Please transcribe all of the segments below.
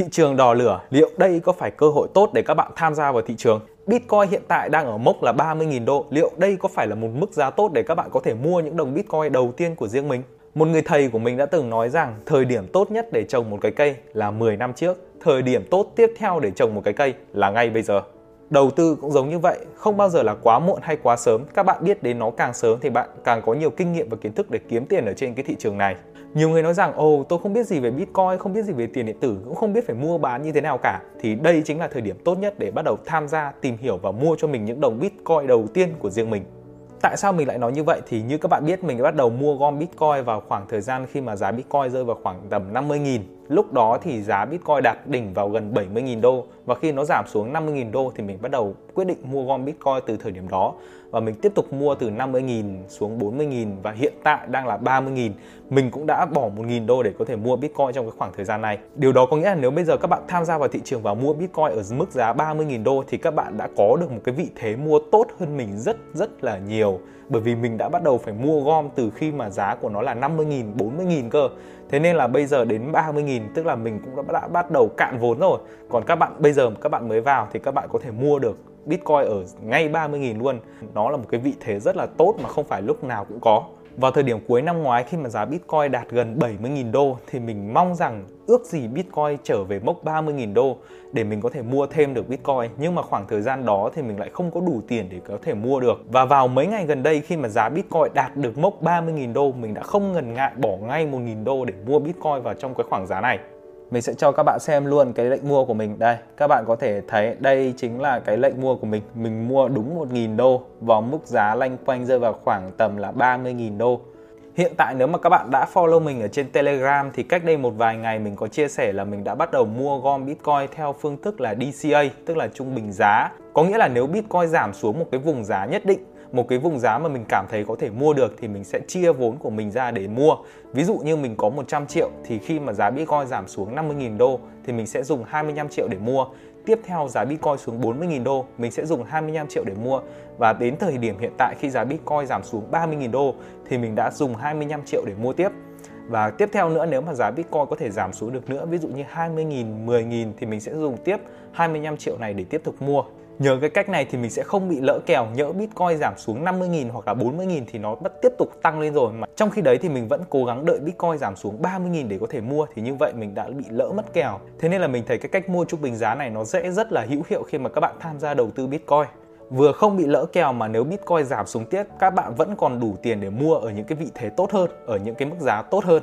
Thị trường đỏ lửa, liệu đây có phải cơ hội tốt để các bạn tham gia vào thị trường? Bitcoin hiện tại đang ở mốc là 30.000 đô. Liệu đây có phải là một mức giá tốt để các bạn có thể mua những đồng Bitcoin đầu tiên của riêng mình? Một người thầy của mình đã từng nói rằng thời điểm tốt nhất để trồng một cái cây là 10 năm trước, thời điểm tốt tiếp theo để trồng một cái cây là ngay bây giờ. Đầu tư cũng giống như vậy, không bao giờ là quá muộn hay quá sớm. Các bạn biết đến nó càng sớm thì bạn càng có nhiều kinh nghiệm và kiến thức để kiếm tiền ở trên cái thị trường này. Nhiều người nói rằng, ồ tôi không biết gì về Bitcoin, không biết gì về tiền điện tử, cũng không biết phải mua bán như thế nào cả. Thì đây chính là thời điểm tốt nhất để bắt đầu tham gia, tìm hiểu và mua cho mình những đồng Bitcoin đầu tiên của riêng mình. Tại sao mình lại nói như vậy? Thì như các bạn biết mình đã bắt đầu mua gom Bitcoin vào khoảng thời gian khi mà giá Bitcoin rơi vào khoảng tầm 50.000 Lúc đó thì giá Bitcoin đạt đỉnh vào gần 70.000 đô và khi nó giảm xuống 50.000 đô thì mình bắt đầu quyết định mua gom Bitcoin từ thời điểm đó và mình tiếp tục mua từ 50.000 xuống 40.000 và hiện tại đang là 30.000. Mình cũng đã bỏ 1.000 đô để có thể mua Bitcoin trong cái khoảng thời gian này. Điều đó có nghĩa là nếu bây giờ các bạn tham gia vào thị trường và mua Bitcoin ở mức giá 30.000 đô thì các bạn đã có được một cái vị thế mua tốt hơn mình rất rất là nhiều bởi vì mình đã bắt đầu phải mua gom từ khi mà giá của nó là 50.000, 40.000 cơ. Thế nên là bây giờ đến 30.000 tức là mình cũng đã bắt đầu cạn vốn rồi. Còn các bạn bây giờ các bạn mới vào thì các bạn có thể mua được Bitcoin ở ngay 30.000 luôn. Nó là một cái vị thế rất là tốt mà không phải lúc nào cũng có. Vào thời điểm cuối năm ngoái, khi mà giá Bitcoin đạt gần 70.000 đô, thì mình mong rằng ước gì Bitcoin trở về mốc 30.000 đô để mình có thể mua thêm được Bitcoin. Nhưng mà khoảng thời gian đó thì mình lại không có đủ tiền để có thể mua được. Và vào mấy ngày gần đây, khi mà giá Bitcoin đạt được mốc 30.000 đô, mình đã không ngần ngại bỏ ngay 1.000 đô để mua Bitcoin vào trong cái khoảng giá này mình sẽ cho các bạn xem luôn cái lệnh mua của mình. Đây các bạn có thể thấy đây chính là cái lệnh mua của mình. Mình mua đúng 1.000 đô vào mức giá lanh quanh rơi vào khoảng tầm là 30.000 đô. Hiện tại nếu mà các bạn đã follow mình ở trên Telegram thì cách đây một vài ngày mình có chia sẻ là mình đã bắt đầu mua gom Bitcoin theo phương thức là DCA, tức là trung bình giá. Có nghĩa là nếu Bitcoin giảm xuống một cái vùng giá nhất định một cái vùng giá mà mình cảm thấy có thể mua được thì mình sẽ chia vốn của mình ra để mua. Ví dụ như mình có 100 triệu thì khi mà giá Bitcoin giảm xuống 50.000 đô thì mình sẽ dùng 25 triệu để mua. Tiếp theo giá Bitcoin xuống 40.000 đô, mình sẽ dùng 25 triệu để mua và đến thời điểm hiện tại khi giá Bitcoin giảm xuống 30.000 đô thì mình đã dùng 25 triệu để mua tiếp. Và tiếp theo nữa nếu mà giá Bitcoin có thể giảm xuống được nữa, ví dụ như 20.000, 10.000 thì mình sẽ dùng tiếp 25 triệu này để tiếp tục mua. Nhờ cái cách này thì mình sẽ không bị lỡ kèo nhỡ Bitcoin giảm xuống 50.000 hoặc là 40.000 thì nó bắt tiếp tục tăng lên rồi. Mà trong khi đấy thì mình vẫn cố gắng đợi Bitcoin giảm xuống 30.000 để có thể mua thì như vậy mình đã bị lỡ mất kèo. Thế nên là mình thấy cái cách mua trung bình giá này nó dễ rất là hữu hiệu khi mà các bạn tham gia đầu tư Bitcoin. Vừa không bị lỡ kèo mà nếu Bitcoin giảm xuống tiếp các bạn vẫn còn đủ tiền để mua ở những cái vị thế tốt hơn, ở những cái mức giá tốt hơn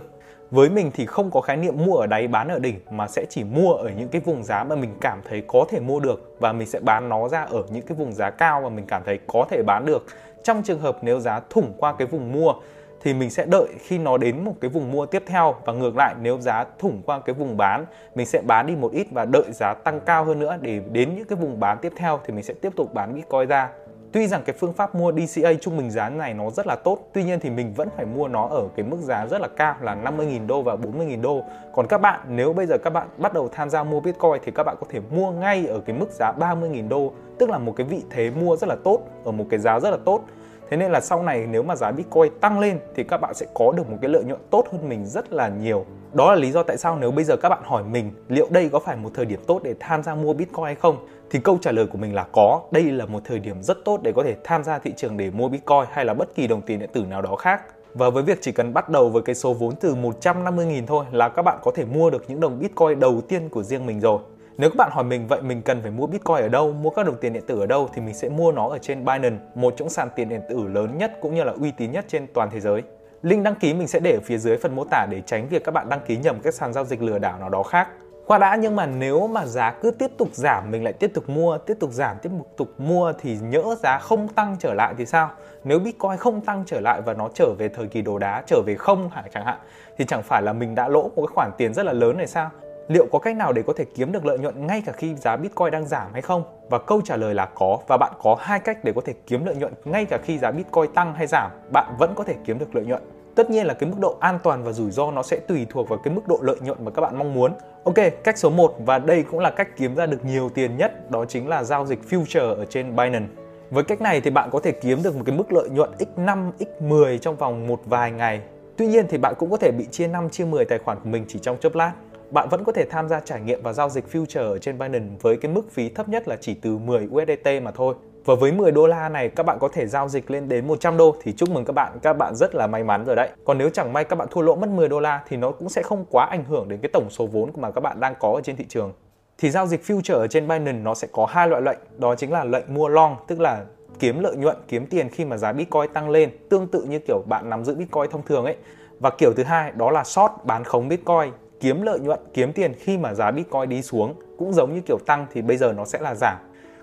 với mình thì không có khái niệm mua ở đáy, bán ở đỉnh, mà sẽ chỉ mua ở những cái vùng giá mà mình cảm thấy có thể mua được và mình sẽ bán nó ra ở những cái vùng giá cao mà mình cảm thấy có thể bán được. Trong trường hợp nếu giá thủng qua cái vùng mua thì mình sẽ đợi khi nó đến một cái vùng mua tiếp theo và ngược lại, nếu giá thủng qua cái vùng bán, mình sẽ bán đi một ít và đợi giá tăng cao hơn nữa để đến những cái vùng bán tiếp theo thì mình sẽ tiếp tục bán Bitcoin ra. Tuy rằng cái phương pháp mua DCA trung bình giá này nó rất là tốt, Tuy nhiên thì mình vẫn phải mua nó ở cái mức giá rất là cao là 50.000 đô và 40.000 đô. Còn các bạn, nếu bây giờ các bạn bắt đầu tham gia mua Bitcoin thì các bạn có thể mua ngay ở cái mức giá 30.000 đô, Tức là một cái vị thế mua rất là tốt, ở một cái giá rất là tốt. Thế nên là sau này nếu mà giá Bitcoin tăng lên thì các bạn sẽ có được một cái lợi nhuận tốt hơn mình rất là nhiều. Đó là lý do tại sao nếu bây giờ các bạn hỏi mình liệu đây có phải một thời điểm tốt để tham gia mua Bitcoin hay không? Thì câu trả lời của mình là có. Đây là một thời điểm rất tốt để có thể tham gia thị trường để mua Bitcoin hay là bất kỳ đồng tiền điện tử nào đó khác. Và với việc chỉ cần bắt đầu với cái số vốn từ 150.000 thôi là các bạn có thể mua được những đồng Bitcoin đầu tiên của riêng mình rồi. Nếu các bạn hỏi mình vậy mình cần phải mua Bitcoin ở đâu, mua các đồng tiền điện tử ở đâu thì mình sẽ mua nó ở trên Binance, một trong sàn tiền điện tử lớn nhất cũng như là uy tín nhất trên toàn thế giới. Link đăng ký mình sẽ để ở phía dưới phần mô tả để tránh việc các bạn đăng ký nhầm các sàn giao dịch lừa đảo nào đó khác. Qua đã nhưng mà nếu mà giá cứ tiếp tục giảm mình lại tiếp tục mua, tiếp tục giảm, tiếp tục mua thì nhỡ giá không tăng trở lại thì sao? Nếu Bitcoin không tăng trở lại và nó trở về thời kỳ đồ đá, trở về không hả chẳng hạn thì chẳng phải là mình đã lỗ một cái khoản tiền rất là lớn này sao? Liệu có cách nào để có thể kiếm được lợi nhuận ngay cả khi giá Bitcoin đang giảm hay không? Và câu trả lời là có và bạn có hai cách để có thể kiếm lợi nhuận ngay cả khi giá Bitcoin tăng hay giảm, bạn vẫn có thể kiếm được lợi nhuận. Tất nhiên là cái mức độ an toàn và rủi ro nó sẽ tùy thuộc vào cái mức độ lợi nhuận mà các bạn mong muốn. Ok, cách số 1 và đây cũng là cách kiếm ra được nhiều tiền nhất, đó chính là giao dịch future ở trên Binance. Với cách này thì bạn có thể kiếm được một cái mức lợi nhuận x5, x10 trong vòng một vài ngày. Tuy nhiên thì bạn cũng có thể bị chia 5 chia 10 tài khoản của mình chỉ trong chớp lát bạn vẫn có thể tham gia trải nghiệm và giao dịch future ở trên Binance với cái mức phí thấp nhất là chỉ từ 10 USDT mà thôi. Và với 10 đô la này các bạn có thể giao dịch lên đến 100 đô thì chúc mừng các bạn, các bạn rất là may mắn rồi đấy. Còn nếu chẳng may các bạn thua lỗ mất 10 đô la thì nó cũng sẽ không quá ảnh hưởng đến cái tổng số vốn mà các bạn đang có ở trên thị trường. Thì giao dịch future ở trên Binance nó sẽ có hai loại lệnh, đó chính là lệnh mua long, tức là kiếm lợi nhuận, kiếm tiền khi mà giá Bitcoin tăng lên, tương tự như kiểu bạn nắm giữ Bitcoin thông thường ấy. Và kiểu thứ hai đó là short bán khống Bitcoin, kiếm lợi nhuận, kiếm tiền khi mà giá Bitcoin đi xuống, cũng giống như kiểu tăng thì bây giờ nó sẽ là giảm.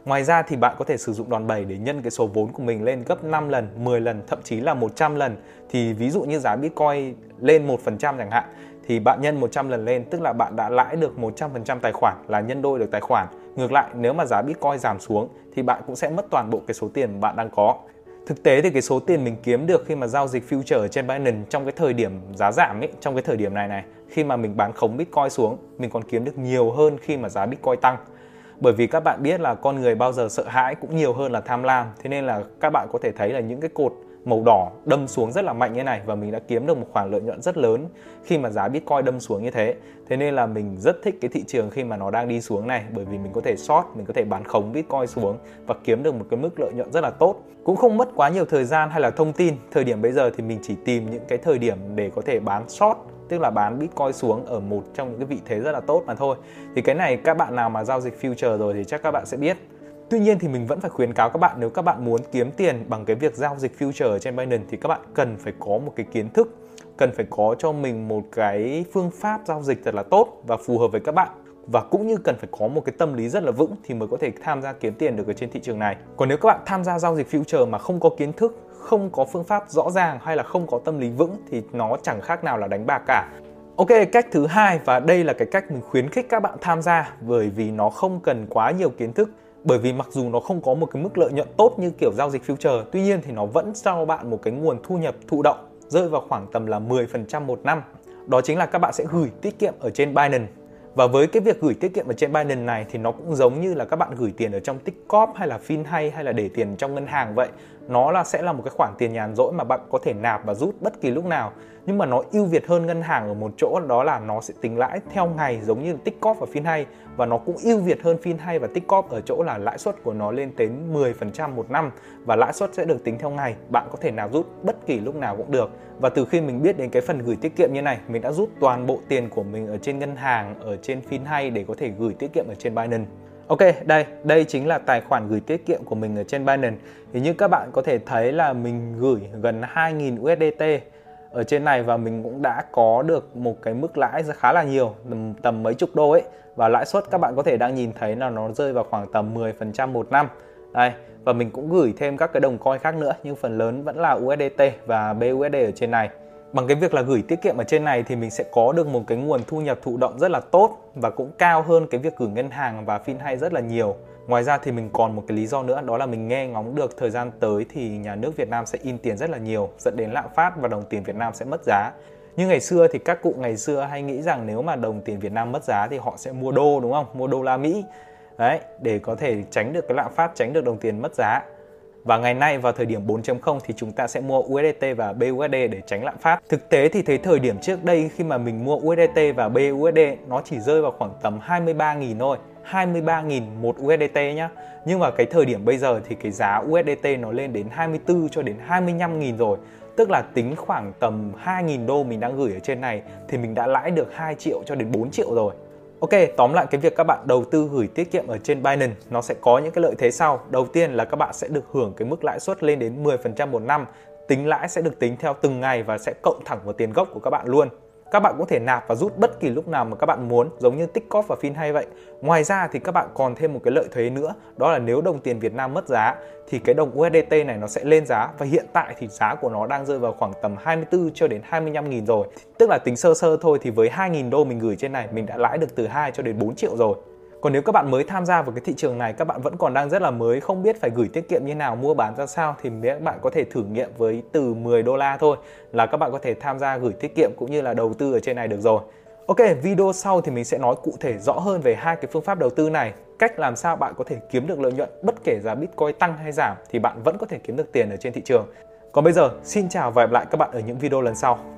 Ngoài ra thì bạn có thể sử dụng đòn bẩy để nhân cái số vốn của mình lên gấp 5 lần, 10 lần, thậm chí là 100 lần. Thì ví dụ như giá Bitcoin lên 1% chẳng hạn thì bạn nhân 100 lần lên tức là bạn đã lãi được 100% tài khoản là nhân đôi được tài khoản. Ngược lại nếu mà giá Bitcoin giảm xuống thì bạn cũng sẽ mất toàn bộ cái số tiền bạn đang có. Thực tế thì cái số tiền mình kiếm được khi mà giao dịch future ở trên Binance trong cái thời điểm giá giảm ấy, trong cái thời điểm này này, khi mà mình bán khống Bitcoin xuống, mình còn kiếm được nhiều hơn khi mà giá Bitcoin tăng. Bởi vì các bạn biết là con người bao giờ sợ hãi cũng nhiều hơn là tham lam, thế nên là các bạn có thể thấy là những cái cột màu đỏ đâm xuống rất là mạnh như này và mình đã kiếm được một khoản lợi nhuận rất lớn khi mà giá Bitcoin đâm xuống như thế. Thế nên là mình rất thích cái thị trường khi mà nó đang đi xuống này bởi vì mình có thể short, mình có thể bán khống Bitcoin xuống và kiếm được một cái mức lợi nhuận rất là tốt. Cũng không mất quá nhiều thời gian hay là thông tin. Thời điểm bây giờ thì mình chỉ tìm những cái thời điểm để có thể bán short tức là bán Bitcoin xuống ở một trong những cái vị thế rất là tốt mà thôi. Thì cái này các bạn nào mà giao dịch future rồi thì chắc các bạn sẽ biết. Tuy nhiên thì mình vẫn phải khuyến cáo các bạn nếu các bạn muốn kiếm tiền bằng cái việc giao dịch future ở trên Binance thì các bạn cần phải có một cái kiến thức, cần phải có cho mình một cái phương pháp giao dịch thật là tốt và phù hợp với các bạn và cũng như cần phải có một cái tâm lý rất là vững thì mới có thể tham gia kiếm tiền được ở trên thị trường này. Còn nếu các bạn tham gia giao dịch future mà không có kiến thức, không có phương pháp rõ ràng hay là không có tâm lý vững thì nó chẳng khác nào là đánh bạc cả. Ok, cách thứ hai và đây là cái cách mình khuyến khích các bạn tham gia bởi vì nó không cần quá nhiều kiến thức bởi vì mặc dù nó không có một cái mức lợi nhuận tốt như kiểu giao dịch future, tuy nhiên thì nó vẫn cho bạn một cái nguồn thu nhập thụ động, rơi vào khoảng tầm là 10% một năm đó chính là các bạn sẽ gửi tiết kiệm ở trên Binance và với cái việc gửi tiết kiệm ở trên Binance này thì nó cũng giống như là các bạn gửi tiền ở trong tiktok hay là FinHay hay là để tiền trong ngân hàng vậy. Nó là sẽ là một cái khoản tiền nhàn rỗi mà bạn có thể nạp và rút bất kỳ lúc nào. Nhưng mà nó ưu việt hơn ngân hàng ở một chỗ đó là nó sẽ tính lãi theo ngày giống như Tích-cóp và FinHay và nó cũng ưu việt hơn FinHay và Tích-cóp ở chỗ là lãi suất của nó lên đến 10% một năm và lãi suất sẽ được tính theo ngày. Bạn có thể nào rút bất kỳ lúc nào cũng được. Và từ khi mình biết đến cái phần gửi tiết kiệm như này, mình đã rút toàn bộ tiền của mình ở trên ngân hàng, ở trên FinHay để có thể gửi tiết kiệm ở trên Binance. Ok, đây, đây chính là tài khoản gửi tiết kiệm của mình ở trên Binance. Thì như các bạn có thể thấy là mình gửi gần 2.000 USDT ở trên này và mình cũng đã có được một cái mức lãi khá là nhiều, tầm, tầm mấy chục đô ấy. Và lãi suất các bạn có thể đang nhìn thấy là nó rơi vào khoảng tầm 10% một năm. Đây, và mình cũng gửi thêm các cái đồng coin khác nữa nhưng phần lớn vẫn là USDT và BUSD ở trên này bằng cái việc là gửi tiết kiệm ở trên này thì mình sẽ có được một cái nguồn thu nhập thụ động rất là tốt và cũng cao hơn cái việc gửi ngân hàng và FinHay rất là nhiều. Ngoài ra thì mình còn một cái lý do nữa đó là mình nghe ngóng được thời gian tới thì nhà nước Việt Nam sẽ in tiền rất là nhiều dẫn đến lạm phát và đồng tiền Việt Nam sẽ mất giá. Như ngày xưa thì các cụ ngày xưa hay nghĩ rằng nếu mà đồng tiền Việt Nam mất giá thì họ sẽ mua đô đúng không? Mua đô la Mỹ. Đấy, để có thể tránh được cái lạm phát, tránh được đồng tiền mất giá. Và ngày nay vào thời điểm 4.0 thì chúng ta sẽ mua USDT và BUSD để tránh lạm phát. Thực tế thì thấy thời điểm trước đây khi mà mình mua USDT và BUSD nó chỉ rơi vào khoảng tầm 23.000 thôi. 23.000 một USDT nhá. Nhưng mà cái thời điểm bây giờ thì cái giá USDT nó lên đến 24 cho đến 25.000 rồi. Tức là tính khoảng tầm 2.000 đô mình đang gửi ở trên này thì mình đã lãi được 2 triệu cho đến 4 triệu rồi. Ok, tóm lại cái việc các bạn đầu tư gửi tiết kiệm ở trên Binance nó sẽ có những cái lợi thế sau. Đầu tiên là các bạn sẽ được hưởng cái mức lãi suất lên đến 10% một năm. Tính lãi sẽ được tính theo từng ngày và sẽ cộng thẳng vào tiền gốc của các bạn luôn các bạn có thể nạp và rút bất kỳ lúc nào mà các bạn muốn, giống như Tích và Fin hay vậy. Ngoài ra thì các bạn còn thêm một cái lợi thế nữa, đó là nếu đồng tiền Việt Nam mất giá, thì cái đồng USDT này nó sẽ lên giá và hiện tại thì giá của nó đang rơi vào khoảng tầm 24 cho đến 25 nghìn rồi. Tức là tính sơ sơ thôi thì với 2.000 đô mình gửi trên này, mình đã lãi được từ 2 cho đến 4 triệu rồi. Còn nếu các bạn mới tham gia vào cái thị trường này, các bạn vẫn còn đang rất là mới, không biết phải gửi tiết kiệm như nào, mua bán ra sao thì các bạn có thể thử nghiệm với từ 10 đô la thôi là các bạn có thể tham gia gửi tiết kiệm cũng như là đầu tư ở trên này được rồi. Ok, video sau thì mình sẽ nói cụ thể rõ hơn về hai cái phương pháp đầu tư này, cách làm sao bạn có thể kiếm được lợi nhuận bất kể giá Bitcoin tăng hay giảm thì bạn vẫn có thể kiếm được tiền ở trên thị trường. Còn bây giờ, xin chào và hẹn gặp lại các bạn ở những video lần sau.